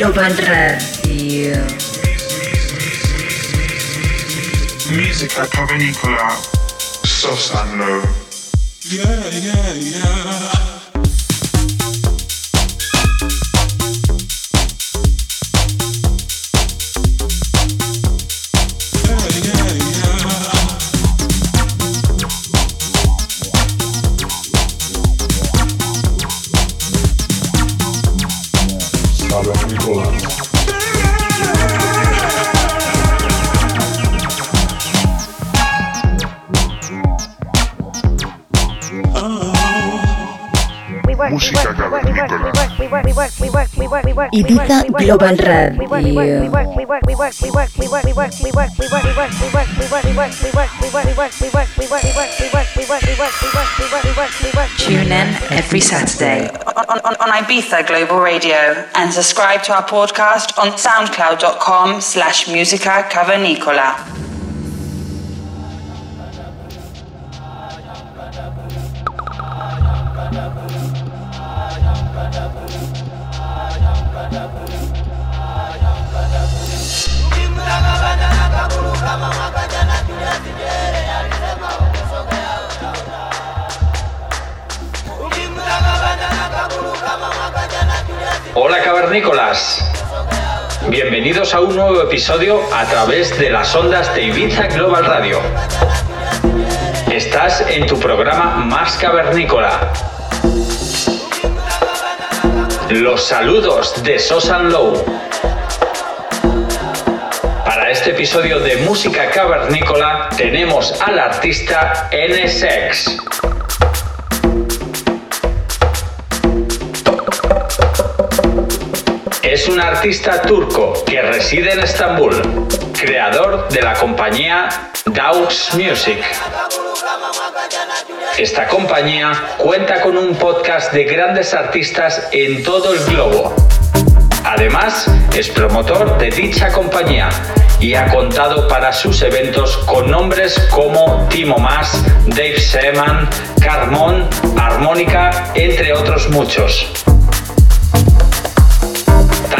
Global Radio. Musica povenicola, soft and low. Yeah, yeah, yeah. Ibiza Global Radio. Tune in every Saturday on, on, on Ibiza Global Radio and subscribe to our podcast on soundcloud.com slash musica cavernicola. Hola cavernícolas. Bienvenidos a un nuevo episodio a través de las ondas de Ibiza Global Radio. Estás en tu programa más cavernícola. Los saludos de Sosan Low. Para este episodio de música cavernícola tenemos al artista NSX. Un artista turco que reside en Estambul, creador de la compañía Dogs Music. Esta compañía cuenta con un podcast de grandes artistas en todo el globo. Además, es promotor de dicha compañía y ha contado para sus eventos con nombres como Timo Mas, Dave Seaman, Carmon, Armónica, entre otros muchos.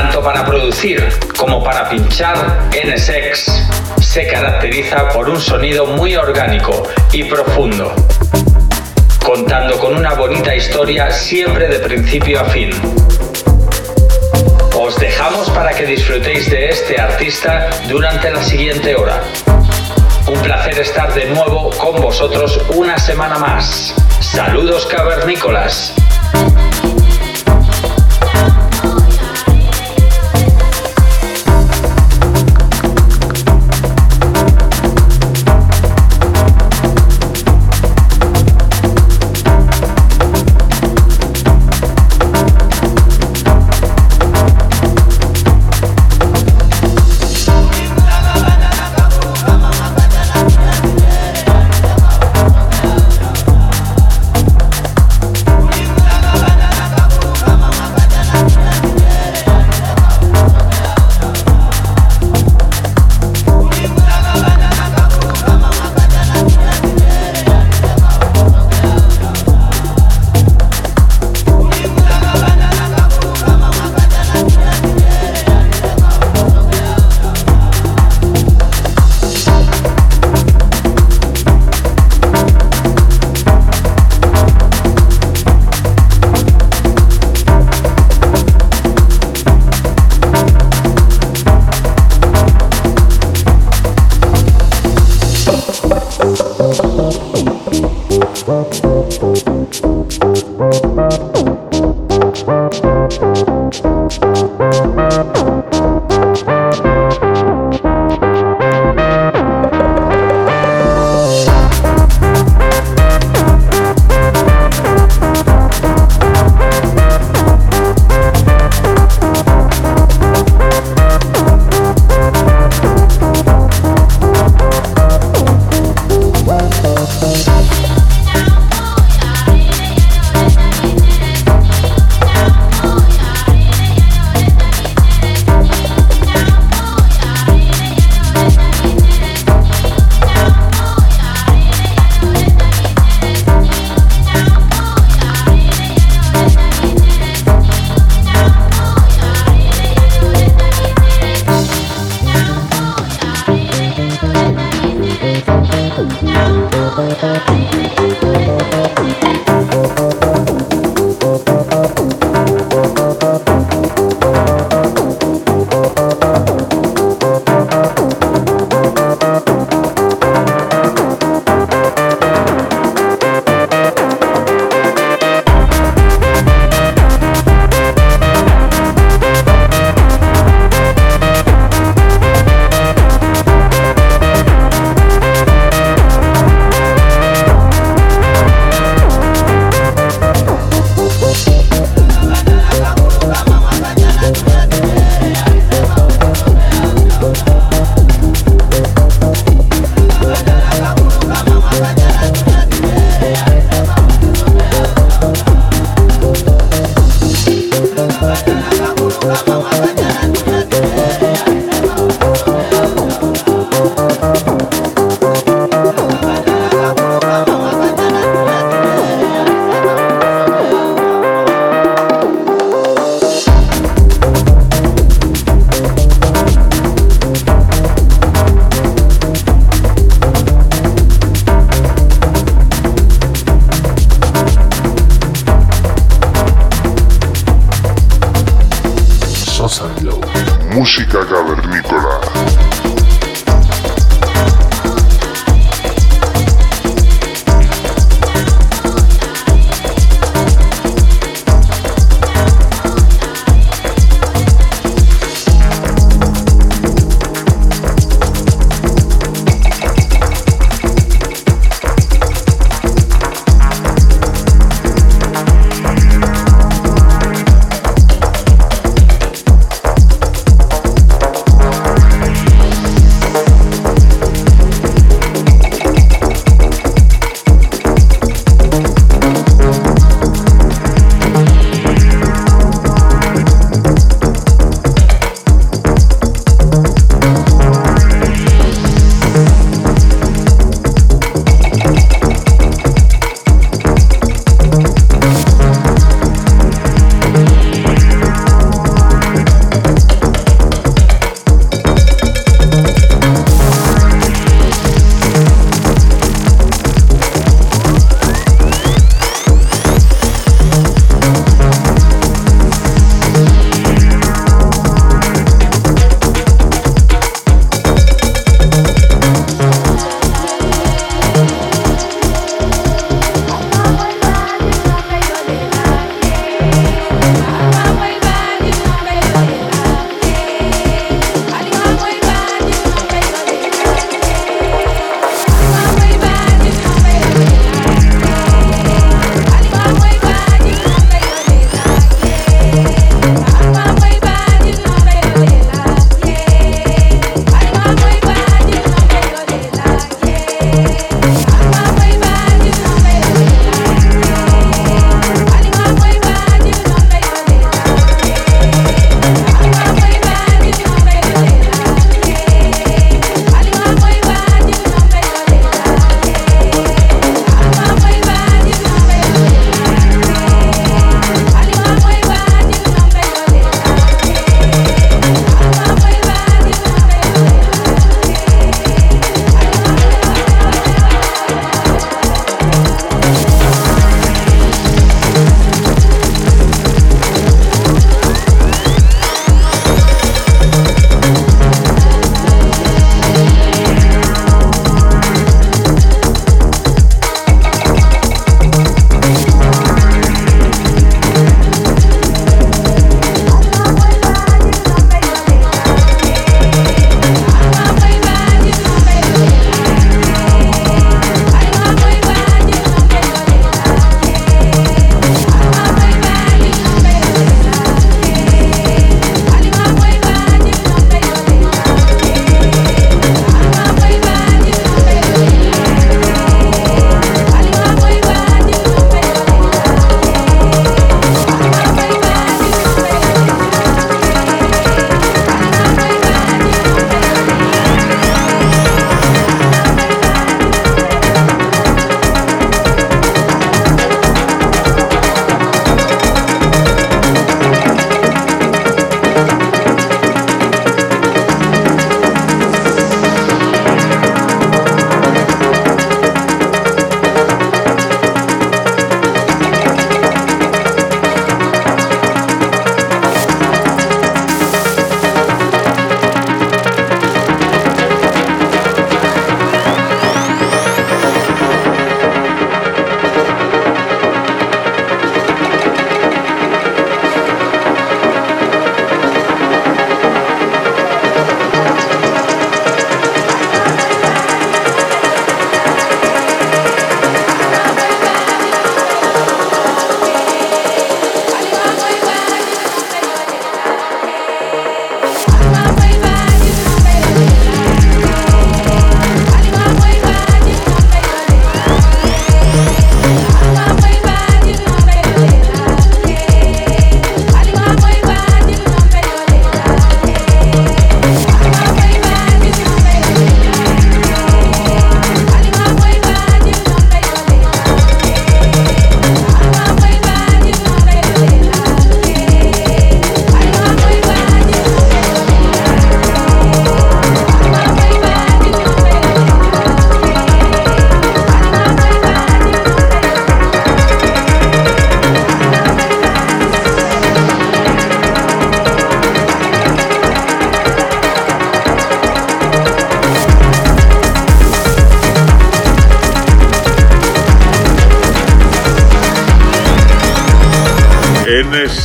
Tanto para producir como para pinchar, NSX se caracteriza por un sonido muy orgánico y profundo, contando con una bonita historia siempre de principio a fin. Os dejamos para que disfrutéis de este artista durante la siguiente hora. Un placer estar de nuevo con vosotros una semana más. Saludos cavernícolas.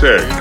NSX.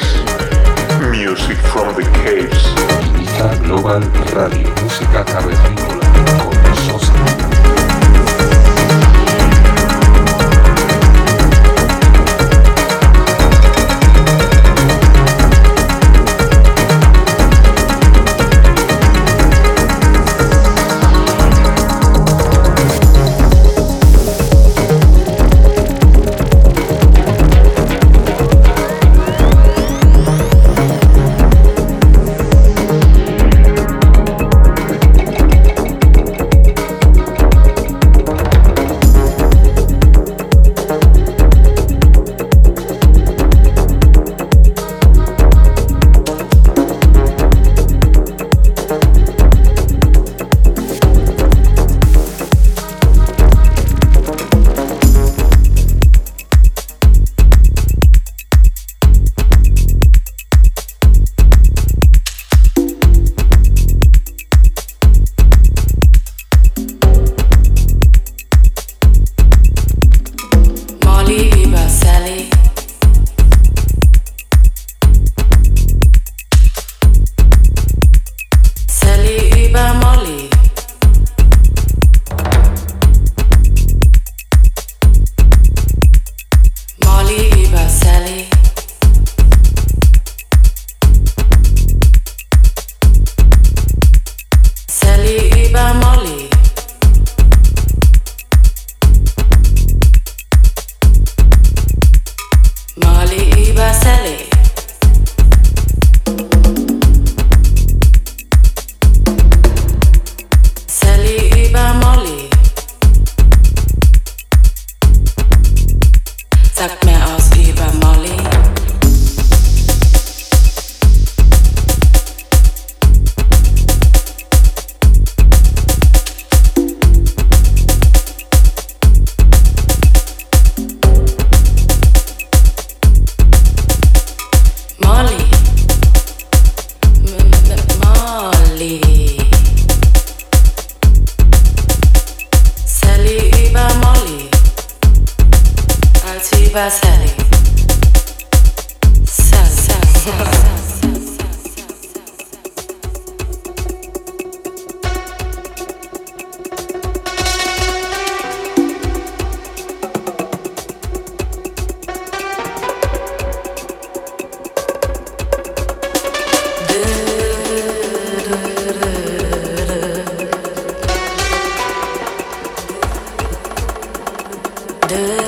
늘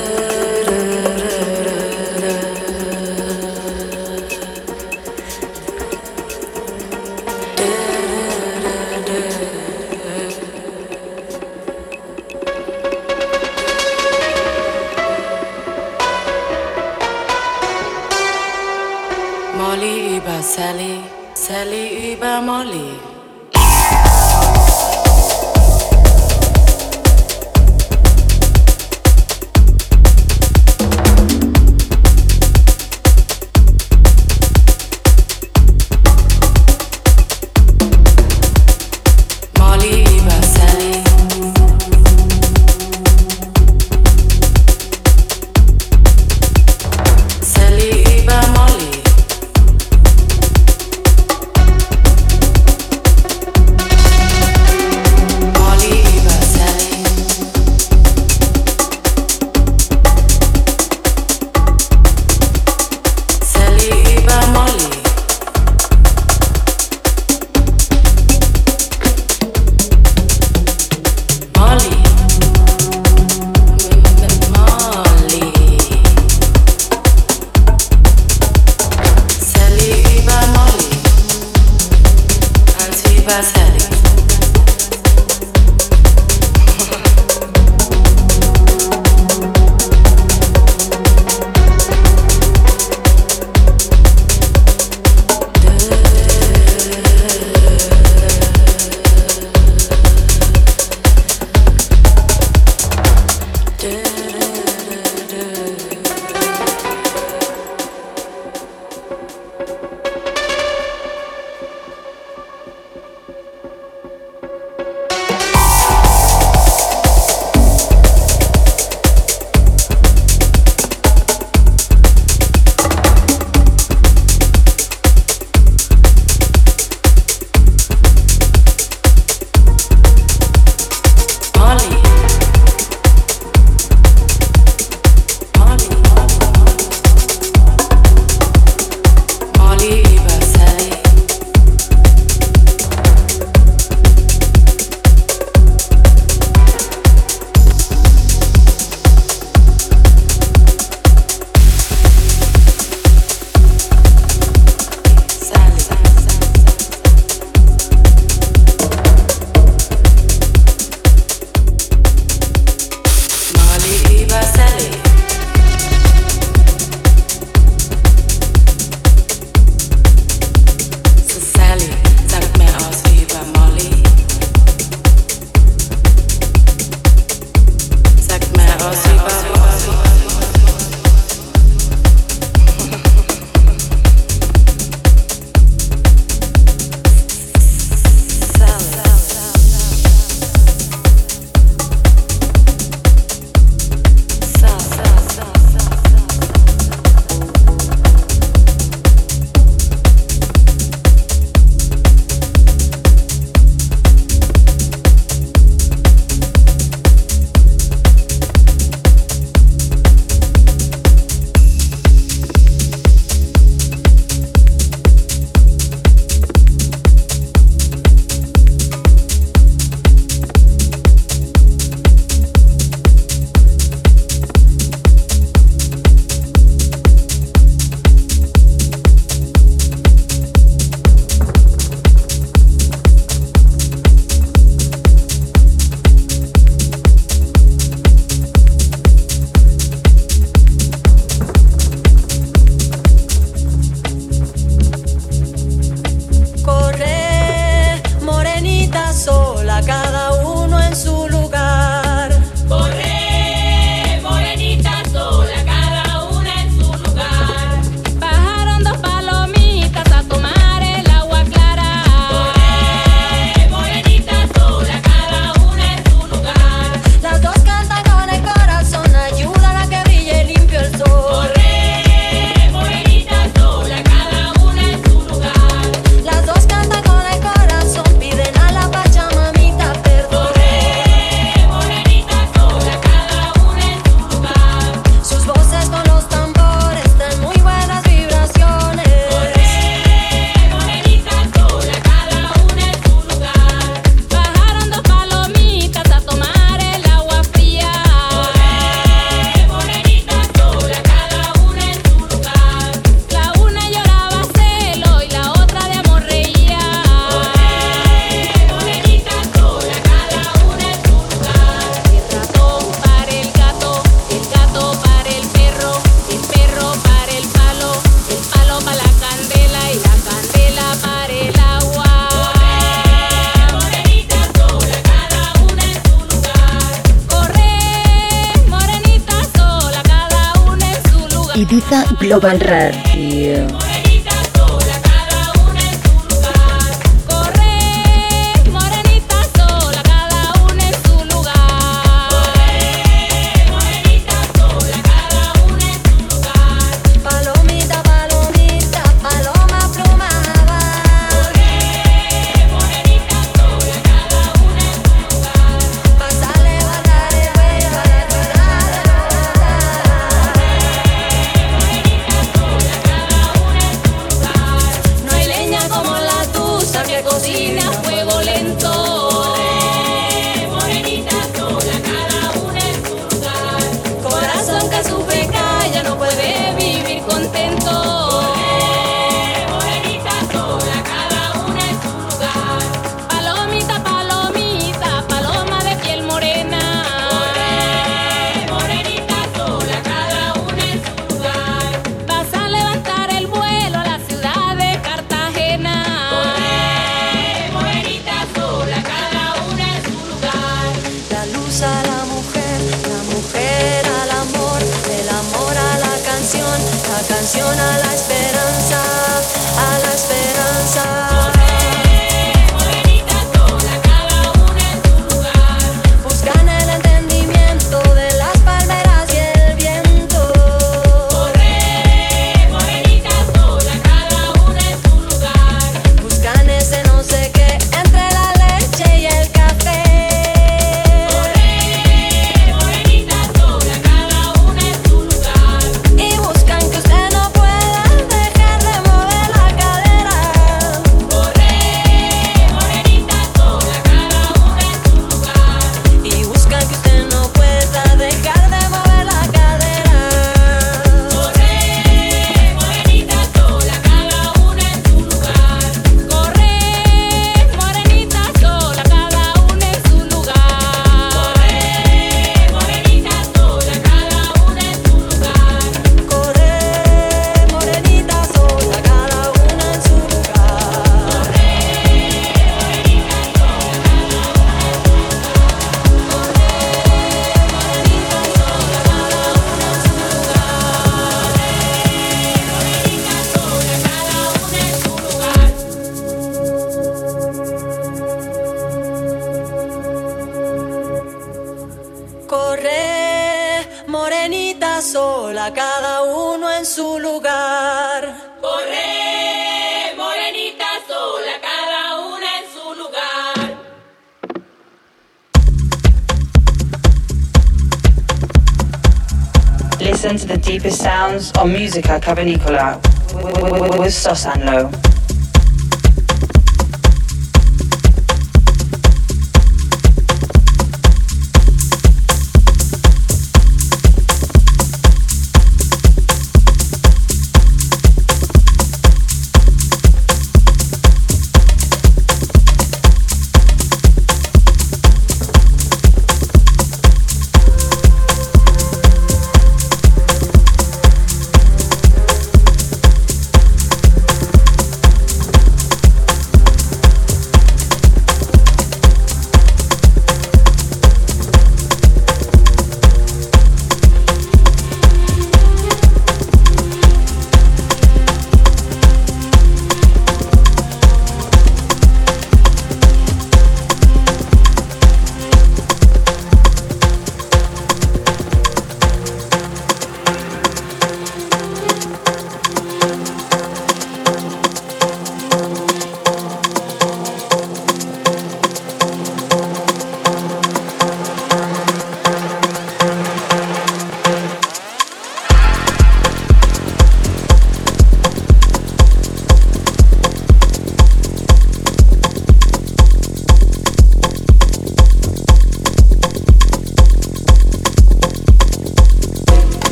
Musica Cabanicola with, with, with, with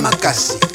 makasi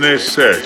necessário.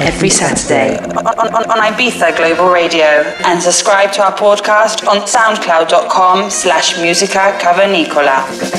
Every Saturday on, on, on Ibiza Global Radio and subscribe to our podcast on soundcloud.com slash musica cavernicola.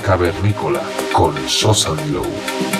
Cavernícola con Sosa Glow.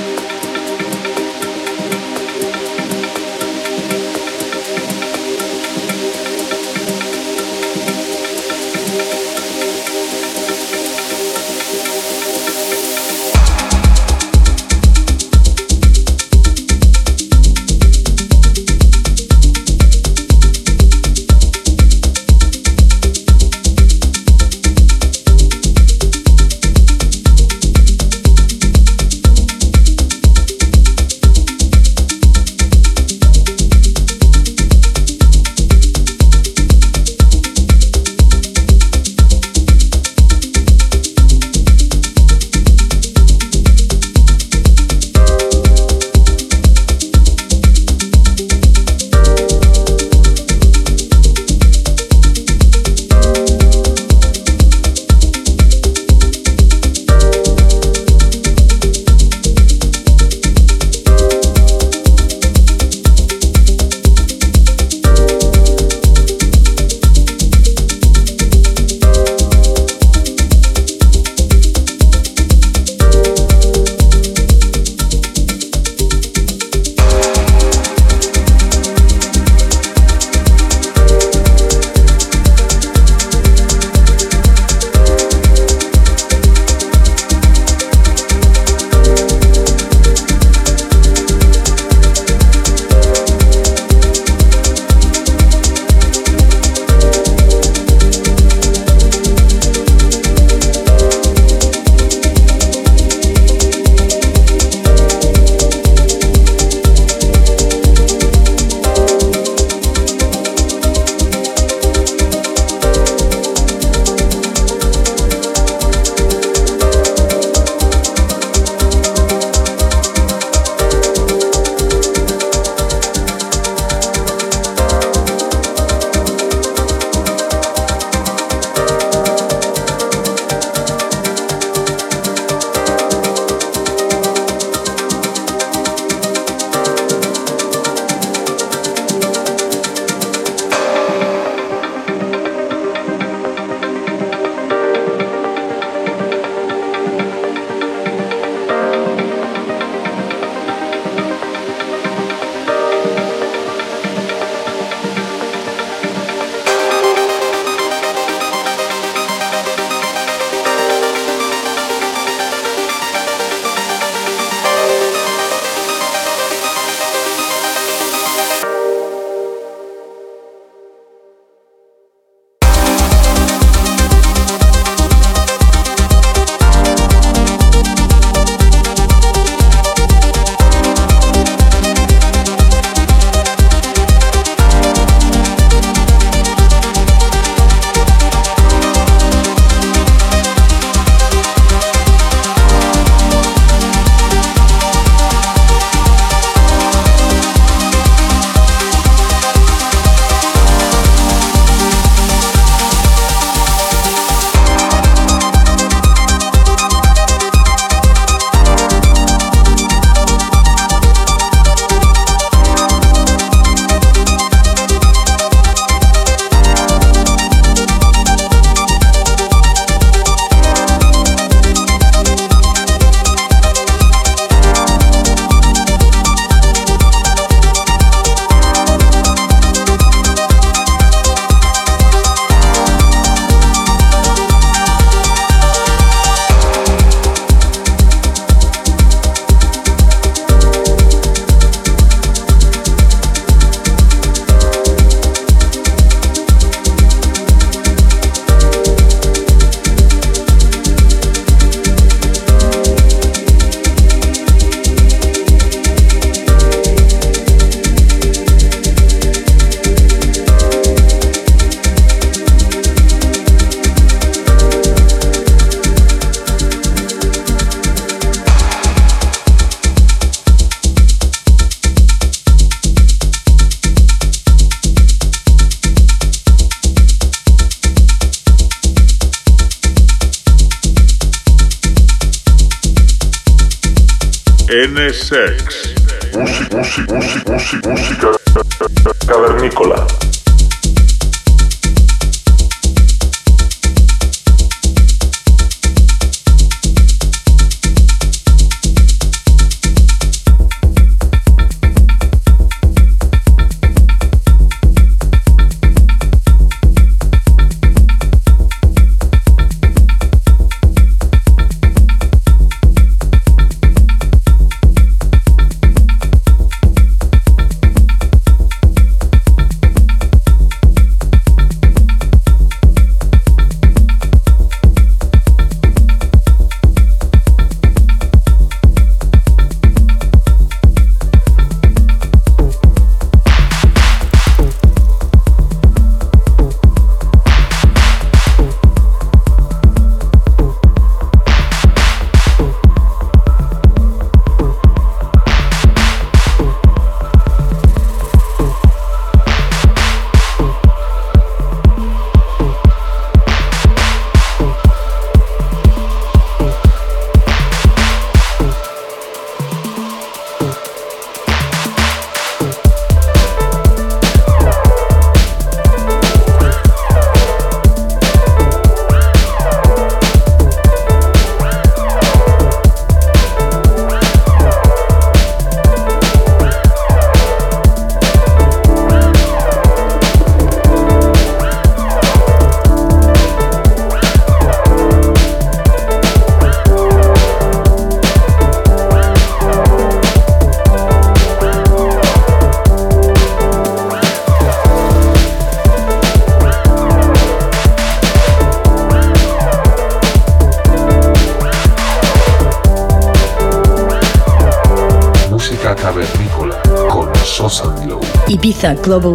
Ibiza Global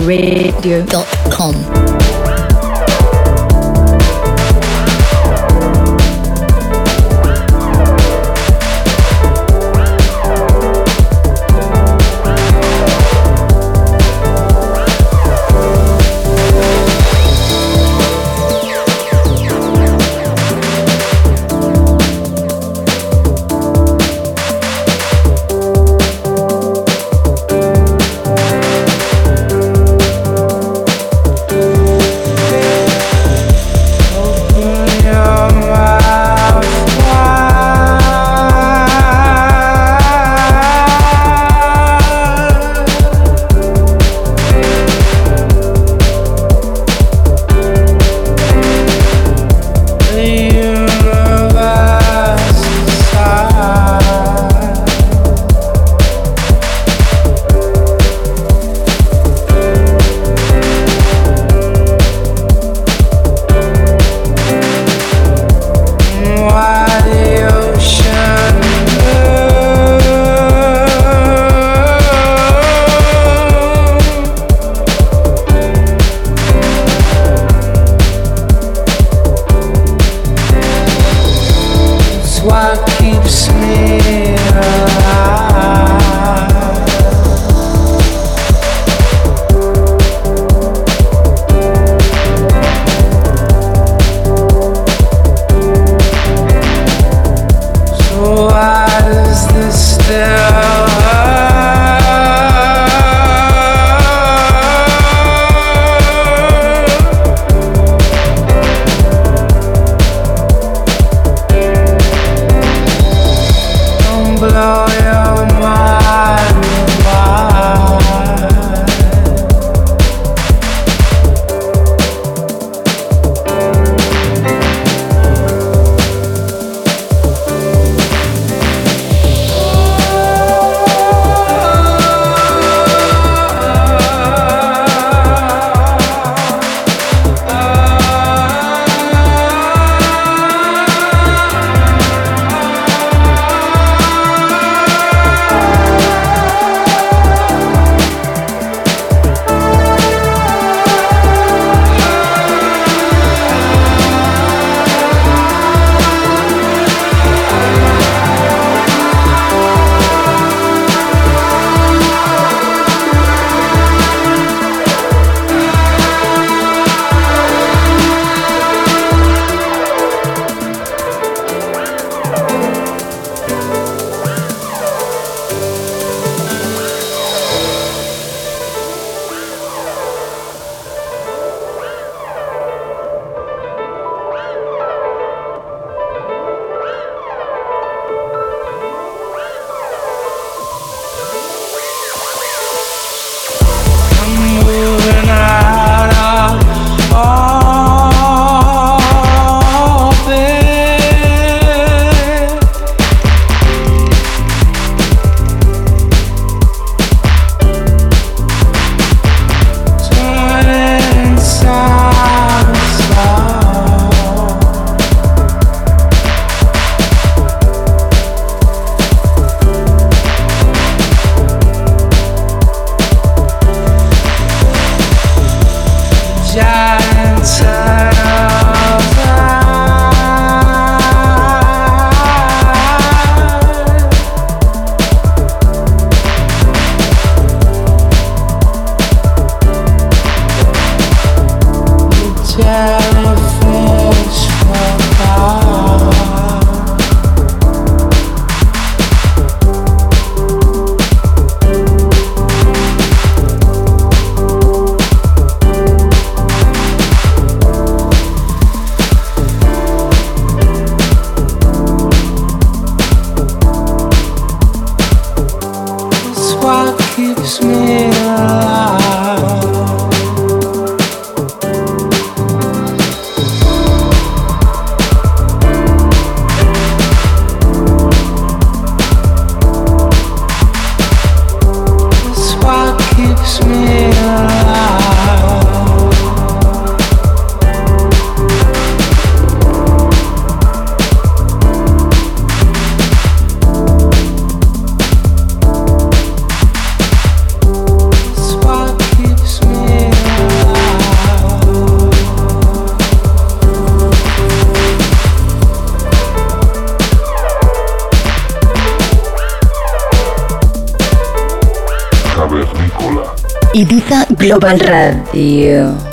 Global Radio.